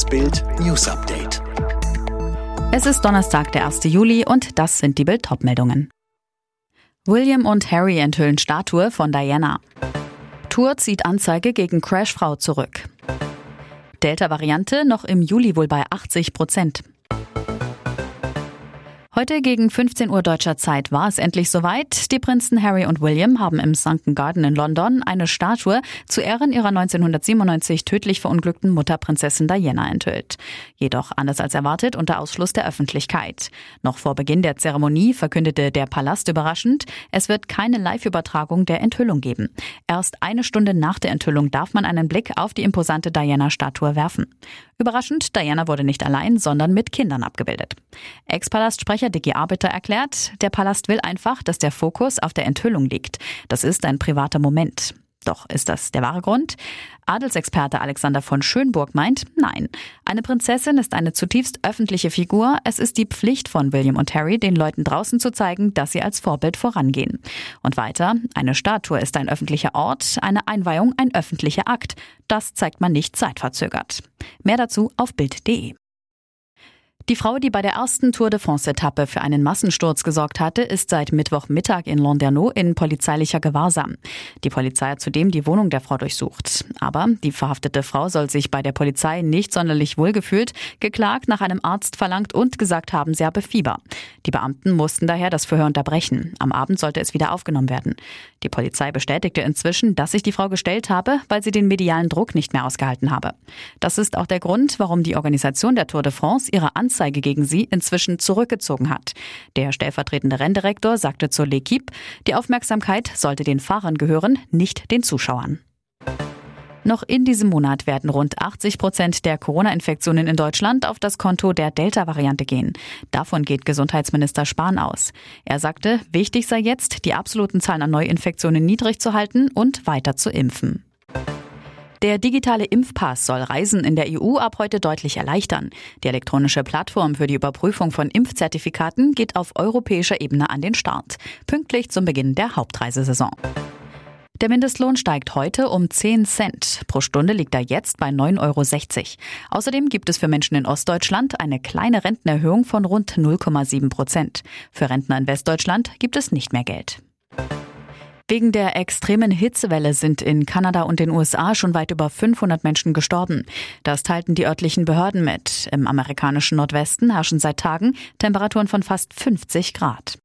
Das Bild News Update. Es ist Donnerstag, der 1. Juli und das sind die Bild meldungen William und Harry enthüllen Statue von Diana. Tour zieht Anzeige gegen Crashfrau zurück. Delta-Variante noch im Juli wohl bei 80 Prozent. Heute gegen 15 Uhr deutscher Zeit war es endlich soweit. Die Prinzen Harry und William haben im Sunken Garden in London eine Statue zu Ehren ihrer 1997 tödlich verunglückten Mutter Prinzessin Diana enthüllt. Jedoch anders als erwartet unter Ausschluss der Öffentlichkeit. Noch vor Beginn der Zeremonie verkündete der Palast überraschend, es wird keine Live-Übertragung der Enthüllung geben. Erst eine Stunde nach der Enthüllung darf man einen Blick auf die imposante Diana-Statue werfen. Überraschend, Diana wurde nicht allein, sondern mit Kindern abgebildet. Ex-Palastsprecher Dicky Arbiter erklärt, der Palast will einfach, dass der Fokus auf der Enthüllung liegt. Das ist ein privater Moment. Doch ist das der wahre Grund? Adelsexperte Alexander von Schönburg meint, nein. Eine Prinzessin ist eine zutiefst öffentliche Figur. Es ist die Pflicht von William und Harry, den Leuten draußen zu zeigen, dass sie als Vorbild vorangehen. Und weiter, eine Statue ist ein öffentlicher Ort, eine Einweihung ein öffentlicher Akt. Das zeigt man nicht zeitverzögert. Mehr dazu auf Bild.de. Die Frau, die bei der ersten Tour de France-Etappe für einen Massensturz gesorgt hatte, ist seit Mittwochmittag in Landerneau in polizeilicher Gewahrsam. Die Polizei hat zudem die Wohnung der Frau durchsucht. Aber die verhaftete Frau soll sich bei der Polizei nicht sonderlich wohlgefühlt, geklagt, nach einem Arzt verlangt und gesagt haben, sie habe Fieber. Die Beamten mussten daher das Verhör unterbrechen. Am Abend sollte es wieder aufgenommen werden. Die Polizei bestätigte inzwischen, dass sich die Frau gestellt habe, weil sie den medialen Druck nicht mehr ausgehalten habe. Das ist auch der Grund, warum die Organisation der Tour de France ihre Anzeige Anzeige gegen sie inzwischen zurückgezogen hat. Der stellvertretende Renndirektor sagte zur L'Equipe, die Aufmerksamkeit sollte den Fahrern gehören, nicht den Zuschauern. Noch in diesem Monat werden rund 80 Prozent der Corona-Infektionen in Deutschland auf das Konto der Delta-Variante gehen. Davon geht Gesundheitsminister Spahn aus. Er sagte, wichtig sei jetzt, die absoluten Zahlen an Neuinfektionen niedrig zu halten und weiter zu impfen. Der digitale Impfpass soll Reisen in der EU ab heute deutlich erleichtern. Die elektronische Plattform für die Überprüfung von Impfzertifikaten geht auf europäischer Ebene an den Start, pünktlich zum Beginn der Hauptreisesaison. Der Mindestlohn steigt heute um 10 Cent. Pro Stunde liegt er jetzt bei 9,60 Euro. Außerdem gibt es für Menschen in Ostdeutschland eine kleine Rentenerhöhung von rund 0,7 Prozent. Für Rentner in Westdeutschland gibt es nicht mehr Geld. Wegen der extremen Hitzewelle sind in Kanada und den USA schon weit über 500 Menschen gestorben. Das teilten die örtlichen Behörden mit. Im amerikanischen Nordwesten herrschen seit Tagen Temperaturen von fast 50 Grad.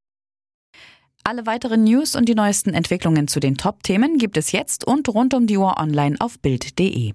Alle weiteren News und die neuesten Entwicklungen zu den Top-Themen gibt es jetzt und rund um die Uhr online auf Bild.de.